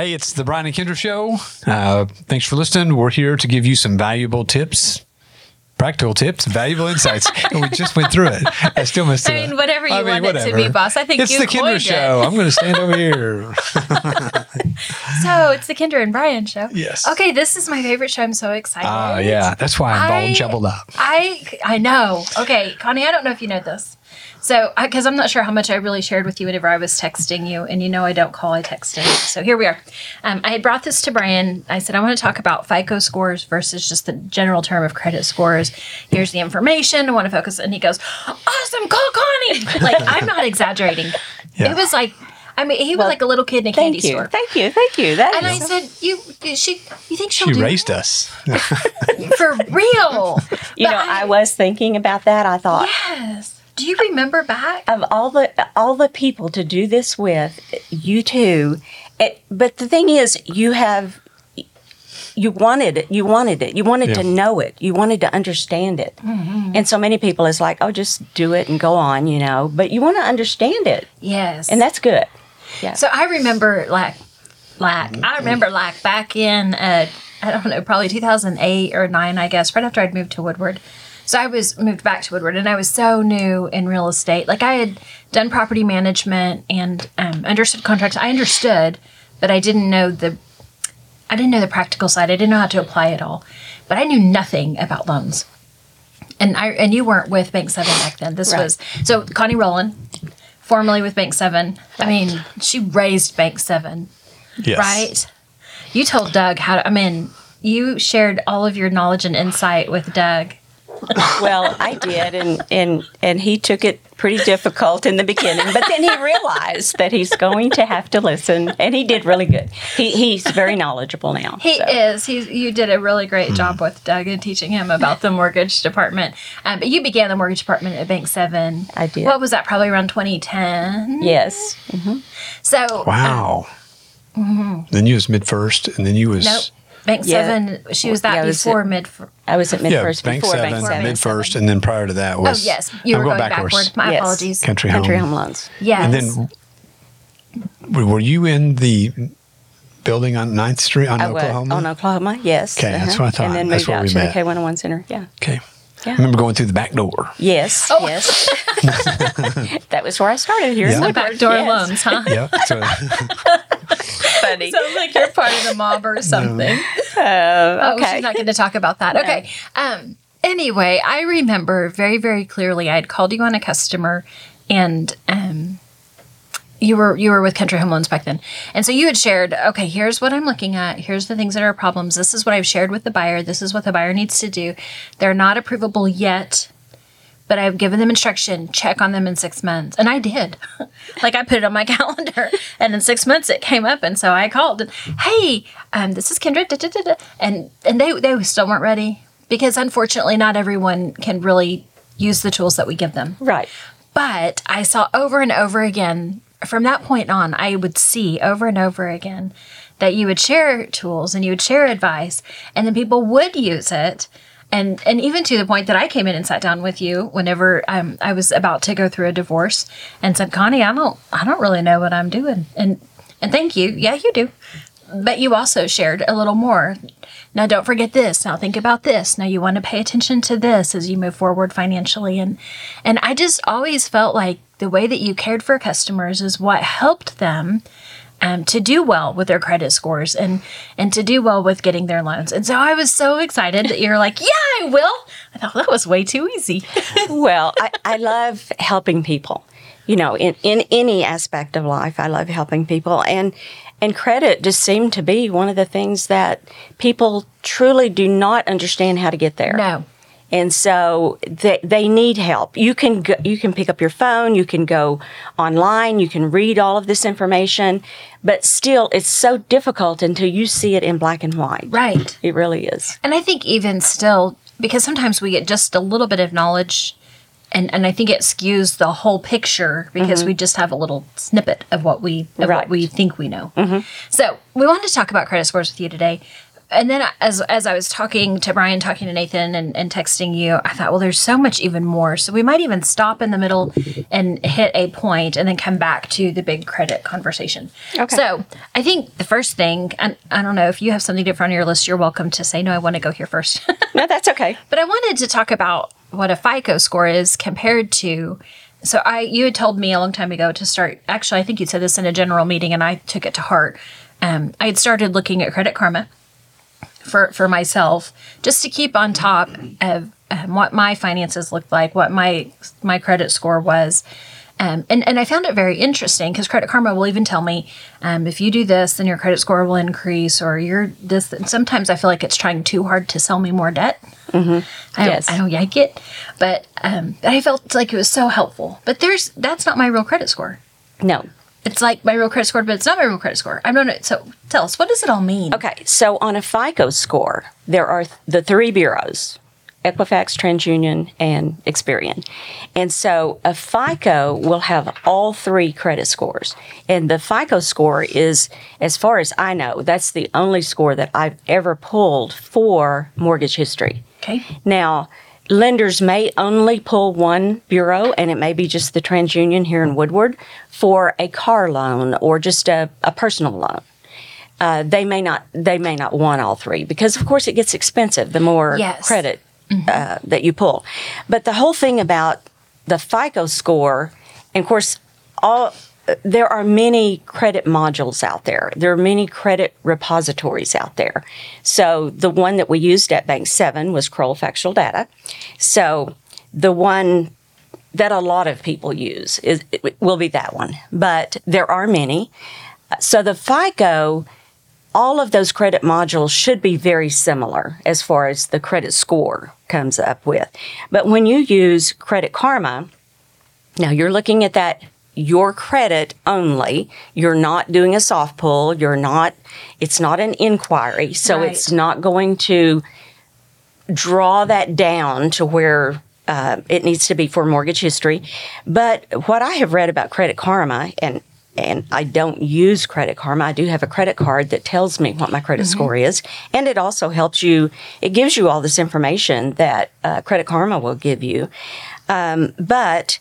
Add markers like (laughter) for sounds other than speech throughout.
Hey, it's the Brian and Kindra Show. Uh, thanks for listening. We're here to give you some valuable tips, practical tips, valuable insights. (laughs) and we just went through it. I still missed it. I mean, whatever you want it to be, boss. I think it's the Kindra it. Show. I'm going to stand over here. (laughs) (laughs) So it's the Kindra and Brian show. Yes. Okay, this is my favorite show. I'm so excited. Ah, yeah. That's why I'm I- all jumbled up. I I know. Okay, Connie, I don't know if you know this. So, because I'm not sure how much I really shared with you whenever I was texting you, and you know I don't call, I texted. So here we are. Um, I had brought this to Brian. I said I want to talk about FICO scores versus just the general term of credit scores. Here's the information. I want to focus, and he goes, "Awesome, call Connie." (laughs) Like I'm not exaggerating. Yeah. It was like, I mean, he was Well, like a little kid in a candy Thank you. store. Thank you. Thank you. That And I said, "You, she, you think she'll She do raised us. (laughs) for real?" (laughs) you But know, I, was thinking about that. I thought Yes. Do you remember back? of all the all the people to do this with, you too. It, but the thing is, you have you wanted it. You wanted it. You wanted to know it. You wanted to understand it. Mm-hmm. And so many people is like, oh, just do it and go on, you know. But you want to understand it, Yes. and that's good. Yeah. So I remember like like I remember like back in uh I don't know, probably 2008 or 9, I guess, right after I'd moved to Woodward. So I was moved back to Woodward and I was so new in real estate. Like I had done property management and um, understood contracts. I understood, but I didn't know the I didn't know the practical side. I didn't know how to apply it all. But I knew nothing about loans. And I and you weren't with Bank 7 back then. This Right. was so Connie Rolen, formerly with Bank 7. I mean, she raised Bank 7 Yes. right? You told Doug how to, I mean, you shared all of your knowledge and insight with Doug. (laughs) Well, I did, and and and he took it pretty difficult in the beginning, but then he realized that he's going to have to listen, and he did really good. He he's very knowledgeable now. He so. is. He's. You did a really Hmm. great job with Doug in teaching him about the mortgage department. Um, but you began the mortgage department at Bank Seven. I did. What was that? Probably around 2010. Yes. So Wow. Then you was MidFirst, and then you was Nope. Bank Yeah. Seven. She was that Yeah, I was before at- mid. I was at mid yeah first bank before seven, Bank Seven. mid first, and then prior to that was. Oh yes, you I'm were going backwards. backward. My Yes. apologies. Country, Country home. Home Loans. Yes. And then were you in the building on 9th Street on I was Oklahoma? on Oklahoma. Yes. Uh-huh. Okay, that's what I thought. And then That's moved where out we to met. the K one hundred one Center. Yeah. Okay. Yeah. I remember going through the back door. Yes. Oh. Yes. (laughs) (laughs) that was where I started here. in Yeah. The Woodward. backdoor Yes. loans, huh? Yeah. (laughs) (laughs) Funny. Sounds like you're part of the mob or (laughs) something. Uh, Oh, she's not going to talk about that. Okay. Um. Anyway, I remember very, very clearly. I had called you on a customer, and um, you were you were with Country Home Loans back then, and so you had shared. Okay, here's what I'm looking at. Here's the things that are problems. This is what I've shared with the buyer. This is what the buyer needs to do. They're not approvable yet. But I've given them instruction, check on them in six months. And I did. (laughs) like I put it on my (laughs) calendar. And in six months it came up. And so I called and hey, um, this is Kindra. Da, da, da. And and they they still weren't ready. Because unfortunately not everyone can really use the tools that we give them. right. But I saw over and over again, from that point on, I would see over and over again that you would share tools and you would share advice, and then people would use it. And, and even to the point that I came in and sat down with you whenever um, I was about to go through a divorce and said, Connie, I don't I don't really know what I'm doing. And and thank you. Yeah, you do. But you also shared a little more. Now don't forget this. Now think about this. Now you want to pay attention to this as you move forward financially and and I just always felt like the way that you cared for customers is what helped them um, to do well with their credit scores and and to do well with getting their loans. And so I was so excited that you're like, yeah, I will. I thought that was way too easy. (laughs) well, I, I love helping people. You know, in, in any aspect of life, I love helping people. And and credit just seemed to be one of the things that people truly do not understand how to get there. No. And so they, they need help. You can go, you can pick up your phone, you can go online, you can read all of this information, but still it's so difficult until you see it in black and white. Right. It really is. And I think even still, because sometimes we get just a little bit of knowledge, and, and I think it skews the whole picture because mm-hmm. we just have a little snippet of what we of Right. what we think we know. Mm-hmm. So we wanted to talk about credit scores with you today. And then as as I was talking to Brian, talking to Nathan, and, and texting you, I thought, well, there's so much even more. So we might even stop in the middle and hit a point, and then come back to the big credit conversation. Okay. So I think the first thing, and I don't know if you have something different on your list, you're welcome to say no. I want to go here first. (laughs) No, that's okay. But I wanted to talk about what a FICO score is compared to. So I, you had told me a long time ago to start. Actually, I think you said this in a general meeting, and I took it to heart. Um, I had started looking at Credit Karma for for myself, just to keep on top of um, what my finances looked like, what my my credit score was. Um, and, and I found it very interesting because Credit Karma will even tell me um, if you do this, then your credit score will increase, or you're this. And sometimes I feel like it's trying too hard to sell me more debt. I Yes. don't, I don't like it, but um, I felt like it was so helpful. But there's that's not my real credit score. No. It's like my real credit score, but it's not my real credit score. I don't know. So tell us, what does it all mean? Okay, so on a FICO score, there are th- the three bureaus Equifax, TransUnion, and Experian. And so a FICO will have all three credit scores. And the FICO score is, as far as I know, that's the only score that I've ever pulled for mortgage history. Okay. Now, lenders may only pull one bureau, and it may be just the TransUnion here in Woodward for a car loan or just a, a personal loan. Uh, they may not. They may not want all three because, of course, it gets expensive the more Yes. credit uh, that you pull. But the whole thing about the FICO score, and of course, all there are many credit modules out there. There are many credit repositories out there. So the one that we used at Bank Seven was Kroll Factual Data. So the one that a lot of people use is will be that one, but there are many. So the FICO, all of those credit modules should be very similar as far as the credit score comes up with. But when you use Credit Karma, now you're looking at that your credit only. You're not doing a soft pull. You're not. It's not an inquiry, so Right. it's not going to draw that down to where uh, it needs to be for mortgage history. But what I have read about Credit Karma, and and I don't use Credit Karma. I do have a credit card that tells me what my credit score is, and it also helps you. It gives you all this information that uh, Credit Karma will give you. Um, but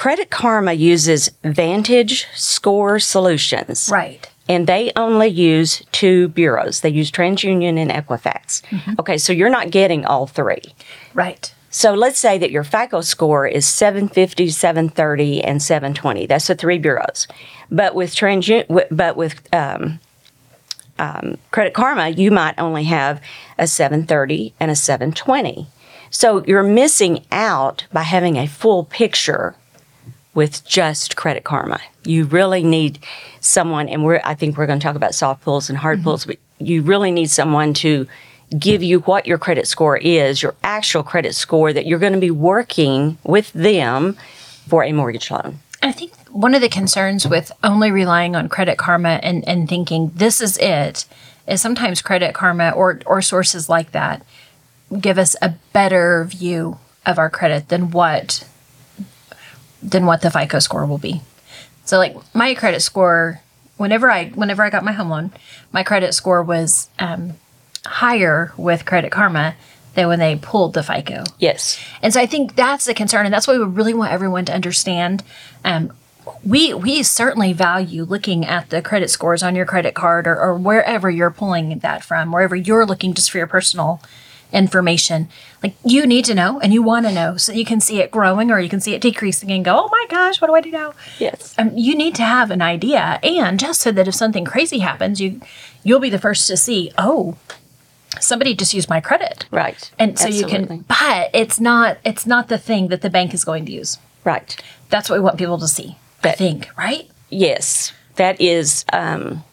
Credit Karma uses Vantage Score Solutions Right. and they only use two bureaus. They use TransUnion and Equifax. Okay, so you're not getting all three. Right. So let's say that your FICO score is 750, 730, and 720. That's the three bureaus. But with TransUnion, but with um, um, Credit Karma, you might only have a 730 and a 720. So you're missing out by having a full picture with just Credit Karma. You really need someone, and we're I think we're going to talk about soft pulls and hard mm-hmm. pulls, but you really need someone to give you what your credit score is, your actual credit score that you're going to be working with them for a mortgage loan. I think one of the concerns with only relying on Credit Karma and, and thinking this is it is sometimes Credit Karma or, or sources like that give us a better view of our credit than what than what the FICO score will be. So like my credit score, whenever I whenever I got my home loan, my credit score was um, higher with Credit Karma than when they pulled the FICO. Yes. And so I think that's the concern, and that's why we really want everyone to understand. Um, we we certainly value looking at the credit scores on your credit card or, or wherever you're pulling that from, wherever you're looking just for your personal information. Like you need to know and you want to know so you can see it growing or you can see it decreasing and go, oh my gosh, what do I do now? Yes. um, you need to have an idea and just so that if something crazy happens you you'll be the first to see oh somebody just used my credit Right. and so you can but it's not it's not the thing that the bank is going to use Right. that's what we want people to see i think right Yes, that is, um,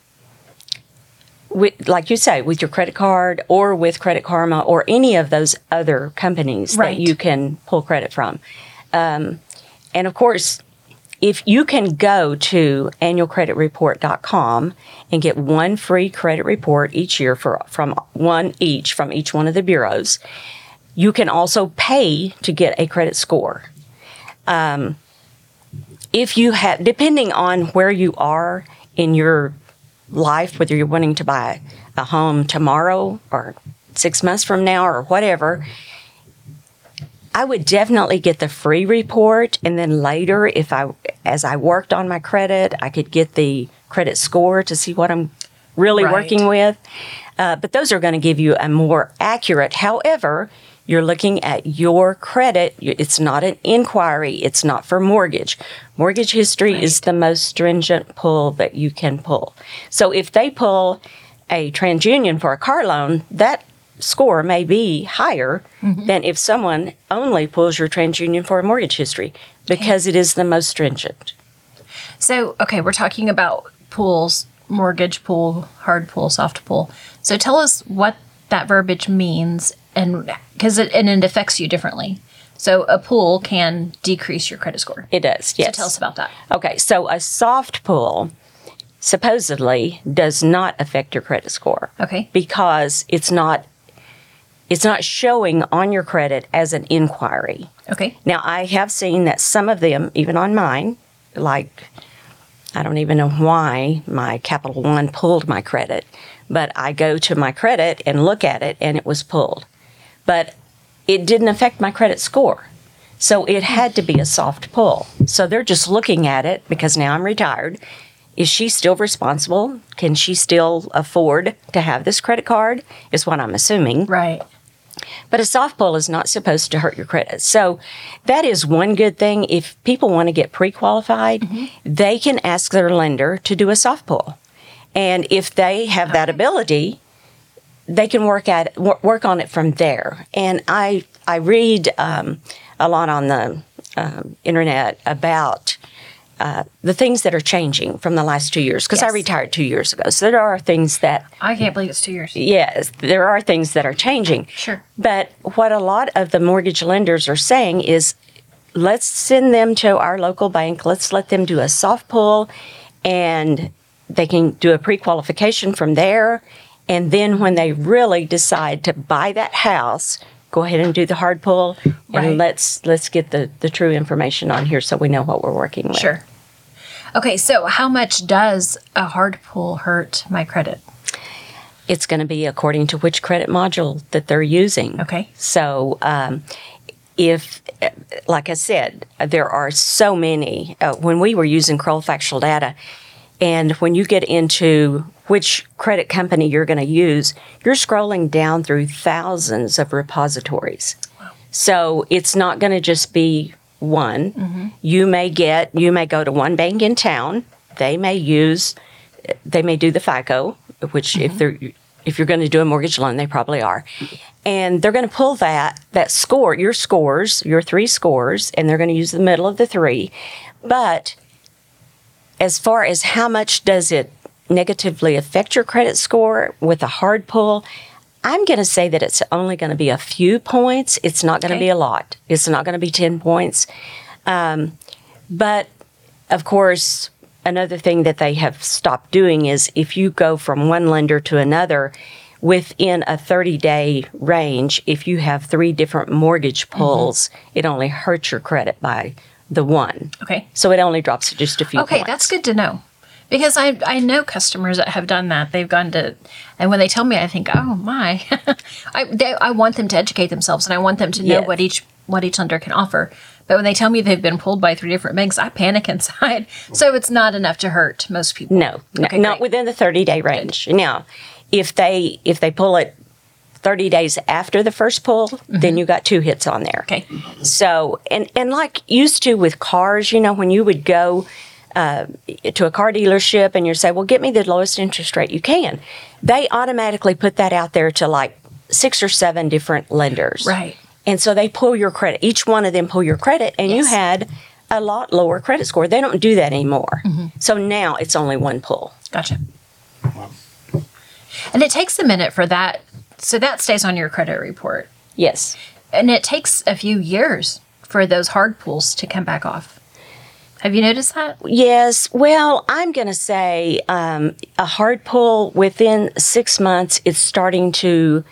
with, like you say, with your credit card or with Credit Karma or any of those other companies Right. that you can pull credit from. Um, and of course, if you can go to annualcreditreport.com and get one free credit report each year for from one each from each one of the bureaus, you can also pay to get a credit score if you have depending on where you are in your life, whether you're wanting to buy a home tomorrow or six months from now or whatever, I would definitely get the free report, and then later, if I, as I worked on my credit, I could get the credit score to see what I'm really Right. working with. Uh, but those are going to give you a more accurate. However, you're looking at your credit. It's not an inquiry. It's not for mortgage. Mortgage history is the most stringent pull that you can pull. So if they pull a TransUnion for a car loan, that score may be higher mm-hmm. than if someone only pulls your TransUnion for a mortgage history because it is the most stringent. So, okay, we're talking about pools, mortgage pool, hard pool, soft pool. So tell us what that verbiage means and because it, and it affects you differently. So a pool can decrease your credit score. It does, yes. So tell us about that. Okay, so a soft pull supposedly does not affect your credit score Okay. because it's not it's not showing on your credit as an inquiry. Okay. Now, I have seen that some of them, even on mine, like I don't even know why my Capital One pulled my credit, but I go to my credit and look at it and it was pulled. But it didn't affect my credit score. So it had to be a soft pull. So they're just looking at it because now I'm retired. Is she still responsible? Can she still afford to have this credit card? Is what I'm assuming. Right. But a soft pull is not supposed to hurt your credit. So that is one good thing. If people want to get pre qualified, mm-hmm. they can ask their lender to do a soft pull. And if they have that ability, they can work at wor- work on it from there. And I I read um, a lot on the um, internet about uh, the things that are changing from the last two years because I retired two years ago. So there are things that I can't believe it's two years. yes, there are things that are changing. Sure. But what a lot of the mortgage lenders are saying is let's send them to our local bank, let's let them do a soft pull, and they can do a pre qualification from there. And then when they really decide to buy that house, go ahead and do the hard pull Right. and let's let's get the, the true information on here so we know what we're working with. Sure. Okay, so how much does a hard pull hurt my credit? It's going to be according to which credit module that they're using. Okay. So, um, if, like I said, there are so many. Uh, when we were using Kroll Factual Data, and when you get into which credit company you're going to use, you're scrolling down through thousands of repositories. So it's not going to just be one. Mm-hmm. You may get, you may go to one bank in town. They may use, they may do the FICO, which if mm-hmm. they're if you're going to do a mortgage loan, they probably are, and they're going to pull that that score, your scores, your three scores, and they're going to use the middle of the three. But as far as how much does it negatively affect your credit score with a hard pull, I'm going to say that it's only going to be a few points. It's not going to Okay. be a lot. It's not going to be 10 points. Um, but of course, another thing that they have stopped doing is if you go from one lender to another within a 30 day range, if you have three different mortgage pulls, it only hurts your credit by the one. Okay. So it only drops just a few Okay, points. that's good to know. Because I I know customers that have done that. They've gone to, and when they tell me, I think, oh my, (laughs) I they, I want them to educate themselves, and I want them to know Yes. what each what each lender can offer. But when they tell me they've been pulled by three different banks, I panic (laughs) inside. So it's not enough to hurt most people. No, no Okay, not great. within the 30 day range. Now, if they if they pull it 30 days after the first pull, then mm-hmm. you got two hits on there. Okay. So, and and like used to with cars, you know, when you would go uh, to a car dealership and you say, "Well, get me the lowest interest rate you can," they automatically put that out there to like six or seven different lenders. Right. And so they pull your credit. Each one of them pull your credit, and you had a lot lower credit score. They don't do that anymore. Mm-hmm. So now it's only one pull. Gotcha. And it takes a minute for that. So that stays on your credit report. Yes. And it takes a few years for those hard pulls to come back off. Have you noticed that? Yes. Well, I'm going to say um, a hard pull within six months. It's starting to.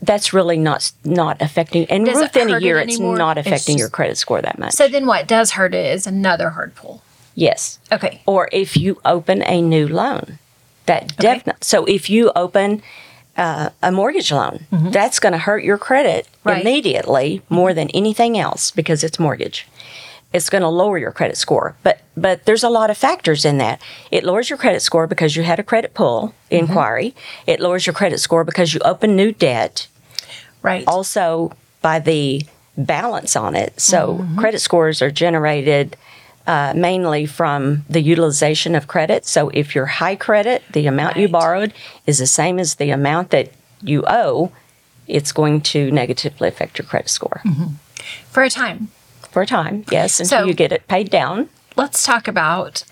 That's really not not affecting, and Does within a hurt it year, it's not It's affecting your credit score that much. So then what does hurt it is another hard pull. yes. Okay. Or if you open a new loan, That definitely. So if you open uh, a mortgage loan, that's going to hurt your credit Mm-hmm. Right. immediately more than anything else because it's mortgage. It's going to lower your credit score, but but there's a lot of factors in that. It lowers your credit score because you had a credit pull Mm-hmm. inquiry. It lowers your credit score because you open new debt Right. also by the balance on it. So credit scores are generated uh, mainly from the utilization of credit. So if you're high credit, the amount you borrowed is the same as the amount that you owe. It's going to negatively affect your credit score For a time. For a time, yes, until So- you get it paid down. Let's talk about,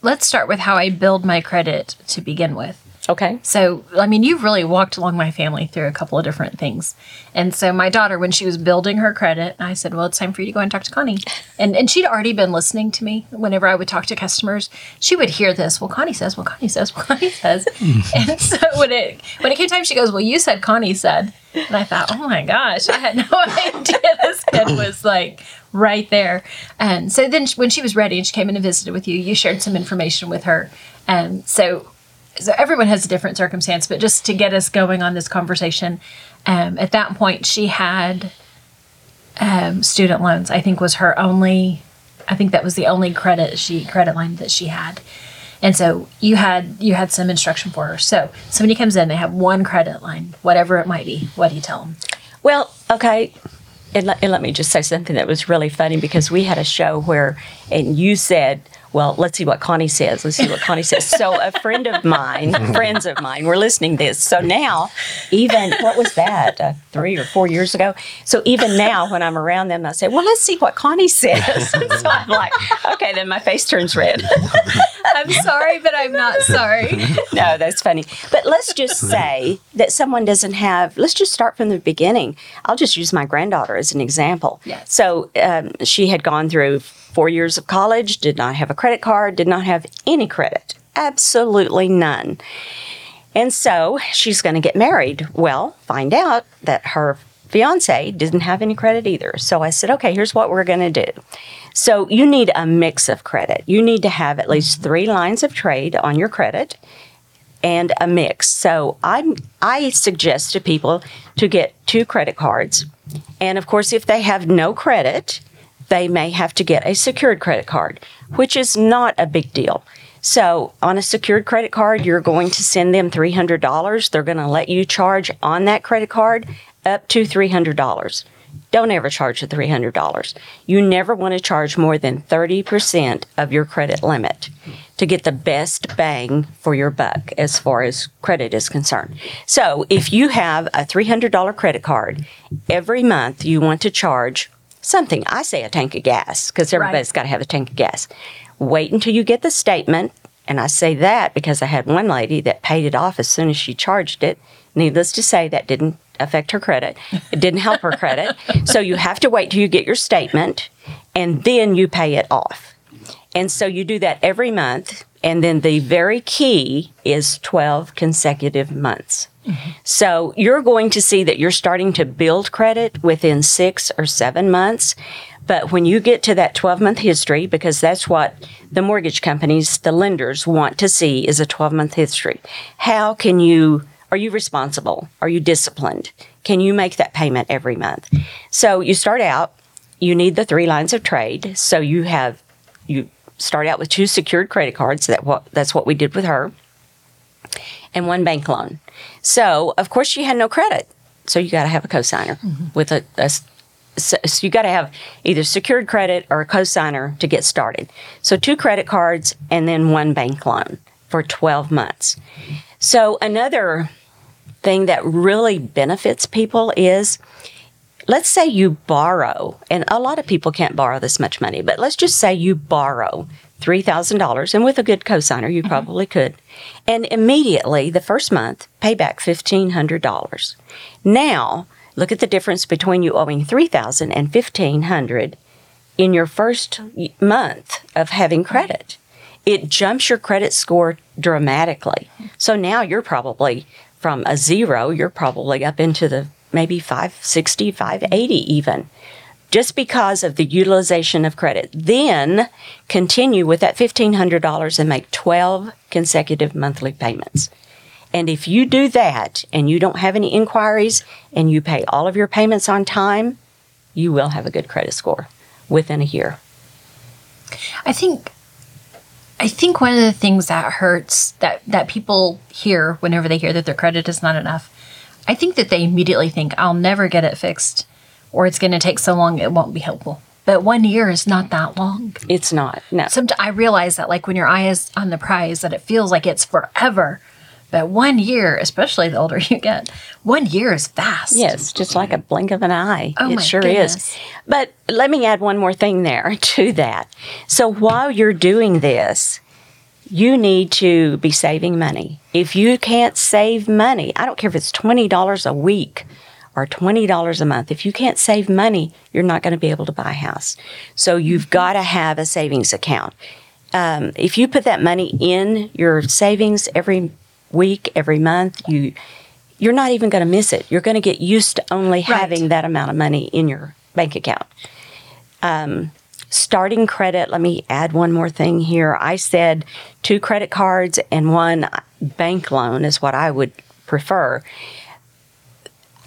let's start with how I build my credit to begin with. Okay. So, I mean, you've really walked along my family through a couple of different things. And so, my daughter, when she was building her credit, I said, Well, it's time for you to go and talk to Connie. And, and she'd already been listening to me whenever I would talk to customers. She would hear this, Well, Connie says, Well, Connie says, Well, (laughs) Connie says. (laughs) and so, when it, when it came time, she goes, Well, you said Connie said. And I thought, Oh my gosh, I had no (laughs) idea this kid was like right there. And so, then when she was ready and she came in and visited with you, you shared some information with her. And so, so everyone has a different circumstance, but just to get us going on this conversation, um, at that point she had um, student loans. I think was her only. I think that was the only credit she credit line that she had, and so you had you had some instruction for her. So somebody comes in, they have one credit line, whatever it might be. What do you tell them? Well, okay. And let, and let me just say something that was really funny because we had a show where, and you said, well, let's see what Connie says. Let's see what Connie says. So a friend of mine, (laughs) friends of mine, were listening to this. So now, even, what was that, uh, three or four years ago? So even now, when I'm around them, I say, well, let's see what Connie says. (laughs) so I'm like, okay, then my face turns red. (laughs) I'm sorry, but I'm not sorry. no, that's funny. But let's just say that someone doesn't have, let's just start from the beginning. I'll just use my granddaughter as an example. Yes. So um, she had gone through four years of college, did not have a credit card, did not have any credit, absolutely none. And so she's going to get married. Well, find out that her fiance didn't have any credit either. So I said, okay, here's what we're going to do. So you need a mix of credit. You need to have at least three lines of trade on your credit and a mix. So I I suggest to people to get two credit cards. And of course, if they have no credit, they may have to get a secured credit card, which is not a big deal. So, on a secured credit card, you're going to send them $300. They're going to let you charge on that credit card up to $300. Don't ever charge the $300. You never want to charge more than 30% of your credit limit to get the best bang for your buck as far as credit is concerned. So, if you have a $300 credit card, every month you want to charge something. I say a tank of gas because everybody's got to have a tank of gas. Wait until you get the statement. And I say that because I had one lady that paid it off as soon as she charged it. Needless to say, that didn't affect her credit. It didn't help her credit. (laughs) So you have to wait till you get your statement and then you pay it off. And so you do that every month. And then the very key is 12 consecutive months. So you're going to see that you're starting to build credit within six or seven months. But when you get to that 12 month history, because that's what the mortgage companies, the lenders want to see is a 12 month history. How can you, are you responsible? Are you disciplined? Can you make that payment every month? So you start out, you need the three lines of trade. So you have, you start out with two secured credit cards. That what, that's what we did with her and one bank loan. So, of course, she had no credit. So, you got to have a cosigner mm-hmm. with a, so so you got to have either secured credit or a cosigner to get started. So, two credit cards and then one bank loan for 12 months. So, another thing that really benefits people is let's say you borrow, and a lot of people can't borrow this much money, but let's just say you borrow $3,000, and with a good cosigner, you mm-hmm. probably could. And immediately, the first month, pay back $1,500. Now, look at the difference between you owing $3,000 and $1,500 in your first month of having credit. It jumps your credit score dramatically. So now you're probably from a zero, you're probably up into the maybe 560, 580 even just because of the utilization of credit. Then continue with that $1,500 and make 12 consecutive monthly payments. And if you do that and you don't have any inquiries and you pay all of your payments on time, you will have a good credit score within a year. I think I think one of the things that hurts that that people hear whenever they hear that their credit is not enough, I think that they immediately think I'll never get it fixed or it's going to take so long it won't be helpful. But one year is not that long. It's not. No. Sometimes I realize that like when your eye is on the prize that it feels like it's forever. But one year, especially the older (laughs) you get, one year is fast. Yes, just like a blink of an eye. Oh it my sure goodness. is. But let me add one more thing there (laughs) to that. So while you're doing this, you need to be saving money. If you can't save money, I don't care if it's $20 a week or $20 a month, if you can't save money, you're not going to be able to buy a house. So you've got to have a savings account. Um, if you put that money in your savings every week, every month, you you're not even going to miss it. You're going to get used to only having that amount of money in your bank account. Um, starting credit, let me add one more thing here. I said two credit cards and one bank loan is what I would prefer.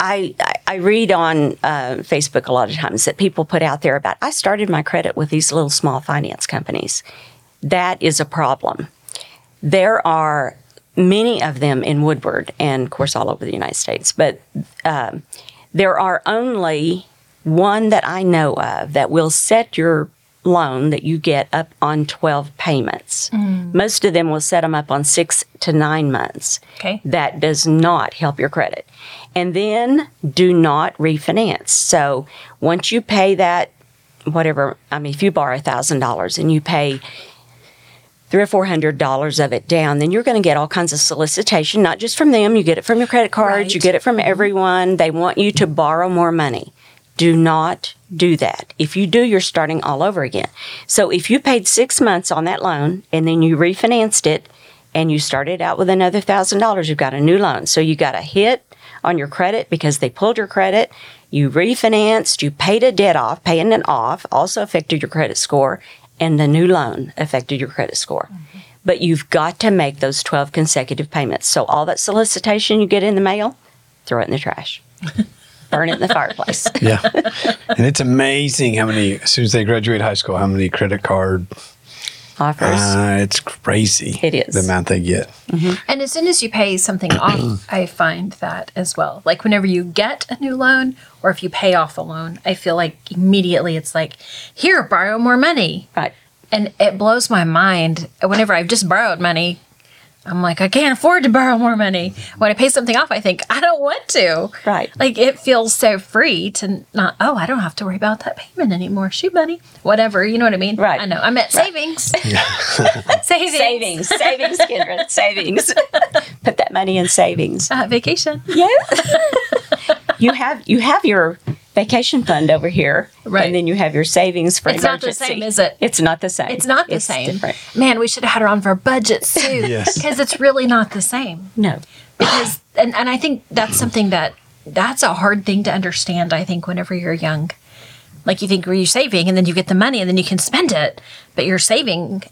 I, I- read on uh, Facebook a lot of times that people put out there about, I started my credit with these little small finance companies. That is a problem. There are many of them in Woodward and, of course, all over the United States, but um, there are only one that I know of that will set your loan that you get up on 12 payments. Mm. Most of them will set them up on six to nine months. Okay. That does not help your credit. And then do not refinance. So once you pay that, whatever, I mean, if you borrow $1,000 and you pay three or four hundred dollars of it down, then you're going to get all kinds of solicitation, not just from them. You get it from your credit cards, you get it from mm-hmm. everyone. They want you to borrow more money. Do not do that. If you do, you're starting all over again. So if you paid six months on that loan and then you refinanced it and you started out with another thousand dollars, you've got a new loan. So you got a hit on your credit because they pulled your credit. You refinanced, you paid a debt off, paying it off also affected your credit score, and the new loan affected your credit score. Mm-hmm. But you've got to make those 12 consecutive payments. So all that solicitation you get in the mail, throw it in the trash. (laughs) Burn it in the fireplace. (laughs) Yeah. and it's amazing how many, as soon as they graduate high school, how many credit card, Offers. uh, it's crazy. It is. The amount they get. And as soon as you pay something off, (clears throat) I find that as well. Like whenever you get a new loan or if you pay off a loan, I feel like immediately it's like, here, borrow more money. right. And it blows my mind whenever I've just borrowed money. I'm like, I can't afford to borrow more money. When I pay something off, I think, I don't want to. Right. Like, it feels so free to not, oh, I don't have to worry about that payment anymore. Shoot, money. Whatever. You know what I mean? Right. I know. I'm at savings. (laughs) (laughs) savings. Savings, savings, Kindra, savings. Put that money in savings. Uh, vacation. Yes. (laughs) you have you have your vacation fund over here, Right. And then you have your savings for It's not the same, is it? It's not the same. It's not the same. different. Man, we should have had her on for a budget (laughs) suit. Yes. Because it's really not the same. No. Because and, and I think that's something that that's a hard thing to understand, I think, whenever you're young. Like you think well, you're saving and then you get the money and then you can spend it. But you're saving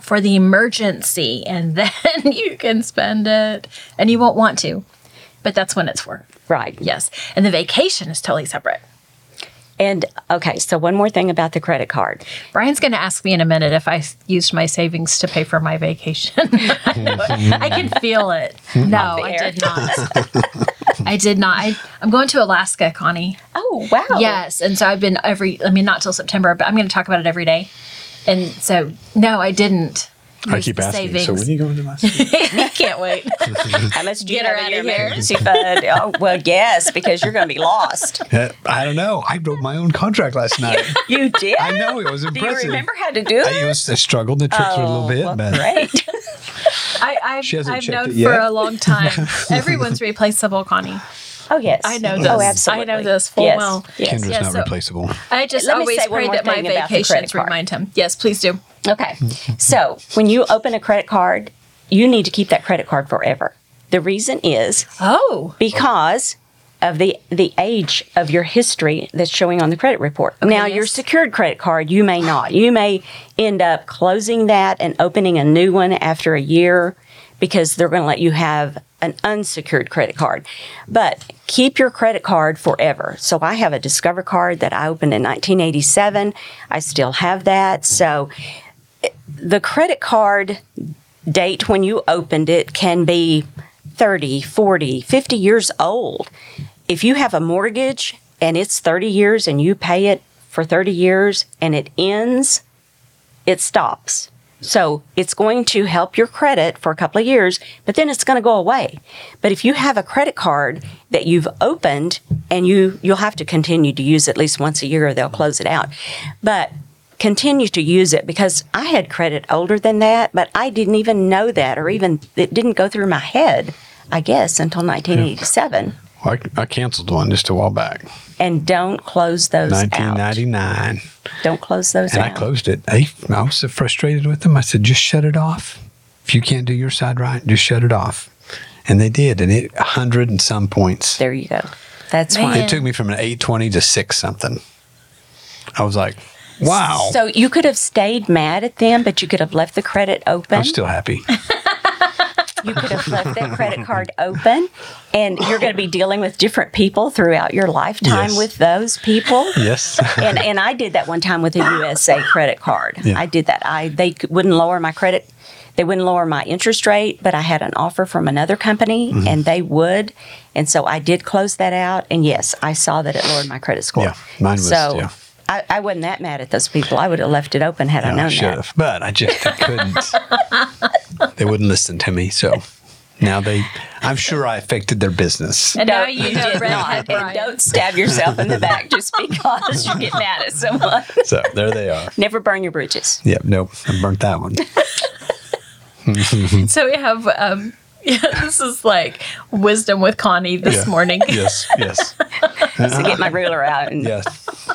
for the emergency and (laughs) then you can spend it. And you won't want to. But that's when it's for. Right. Yes. And the vacation is totally separate. And okay, so one more thing about the credit card. Brian's going to ask me in a minute if I used my savings to pay for my vacation. (laughs) I. I can feel it. (laughs) No, I did not. I did not. I, I'm going to Alaska, Connie. Oh wow. Yes, and so I've been every. I mean, not till September, but I'm going to talk about it every day. And so, no, I didn't. I keep asking. savings. So when are you going to last? (laughs) Can't wait. How much do you Get her in out your of here. emergency fund? Oh well, yes, because you're going to be lost. (laughs) Uh, I don't know. I wrote my own contract last night. (laughs) You did. I know it was Do you impressive. remember how to do I, it? was, I struggled and it tricked her a little bit, well, but great. I, I've, I've known for a long time. Everyone's replaceable, Connie. Oh yes, I know mm-hmm. this. Oh, I absolutely. know this full yes. well. Yes. Kindra's Yeah, not so- replaceable. I just Let always say pray that my thing about vacations remind him. Yes, please do. Okay. So when you open a credit card, you need to keep that credit card forever. The reason is Oh, because of the the age of your history that's showing on the credit report. now, your secured credit card, you may not. You may end up closing that and opening a new one after a year because they're going to let you have an unsecured credit card. But keep your credit card forever. So I have a Discover card that I opened in 1987. I still have that. So the credit card date when you opened it can be 30, 40, 50 years old. If you have a mortgage and it's 30 years and you pay it for 30 years and it ends, it stops. So it's going to help your credit for a couple of years, but then it's going to go away. But if you have a credit card that you've opened and you you'll have to continue to use at least once a year or they'll close it out. But continue to use it because I had credit older than that, but I didn't even know that or even it didn't go through my head, I guess, until 1987. Well, I, I canceled one just a while back, And don't close those out. 1999, Don't close those and out. I closed it. I, I was so frustrated with them. I said, just shut it off. If you can't do your side right, just shut it off. And they did, and it hundred and some points. There you go. That's Man. why. It took me from an 820 to six something. I was like, wow. So you could have stayed mad at them, but you could have left the credit open. I'm still happy. (laughs) you could have left that credit card open, and you're going to be dealing with different people throughout your lifetime Yes. with those people. yes. (laughs) and and I did that one time with a USA credit card. Yeah. I did that. I they wouldn't lower my credit. They wouldn't lower my interest rate, but I had an offer from another company, Mm-hmm. and they would. And so I did close that out. And yes, I saw that it lowered my credit score. Yeah, mine was, So yeah. I, I wasn't that mad at those people. I would have left it open had I Yeah, I known should that. have, but I just I couldn't. (laughs) they wouldn't listen to me, so now they. I'm sure I affected their business. And now No, you (laughs) did not. And don't stab yourself in the back just (laughs) because you get mad at someone. So there they are. Never burn your bridges. Yep. Nope. I burnt that one. So we have um (laughs) yeah, this is like wisdom with Connie this Yeah. morning. (laughs) Yes. Yes. to get my ruler out and Yes.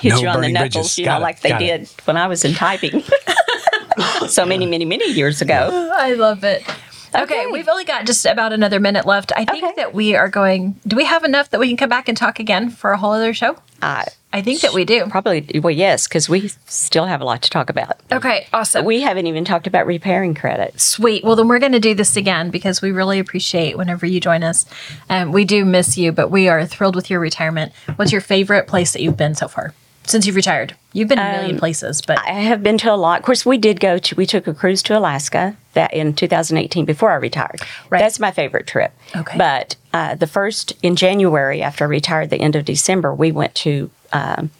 hit No you on the knuckles, bridges. you Got know, it, like they got it. did when I was in typing. (laughs) so many, many, many years ago. I love it. Okay, Okay. we've only got just about another minute left. I think Okay. that we are going. Do we have enough that we can come back and talk again for a whole other show? Uh, I think that we do. probably, well, yes, because we still have a lot to talk about. Okay, awesome. We haven't even talked about repairing credit. Sweet. Well, then we're going to do this again because we really appreciate whenever you join us. Um, we do miss you, but we are thrilled with your retirement. What's your favorite place that you've been so far since you've retired? You've been a million places, but I have been to a lot. Of course, we did go to, we took a cruise to Alaska that in 2018 before I retired. Right. That's my favorite trip. Okay. But uh, the first in January after I retired, the end of December, we went to um,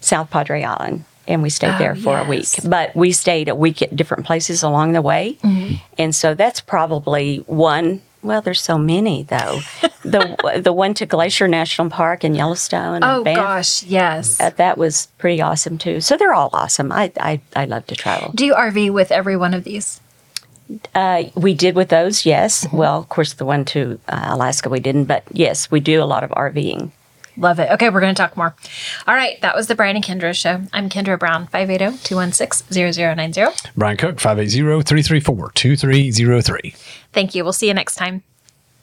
South Padre Island and we stayed there for a week. Oh. But we stayed a week at different places along the way. Mm-hmm. And so that's probably one. Well, there's so many though. (laughs) the the one to Glacier National Park in Yellowstone. oh Banff, gosh, yes. uh, that was pretty awesome too. So they're all awesome. I I, I love to travel. do you RV with every one of these? Uh, we did with those, yes. Mm-hmm. Well, of course, the one to uh, Alaska we didn't, but yes, we do a lot of RVing. Love it. Okay, we're going to talk more. All right, that was the Brian and Kindra show. I'm Kindra Brown, oh, 580 216 0090. Brian Cook, 580 334 2303. Thank you. We'll see you next time.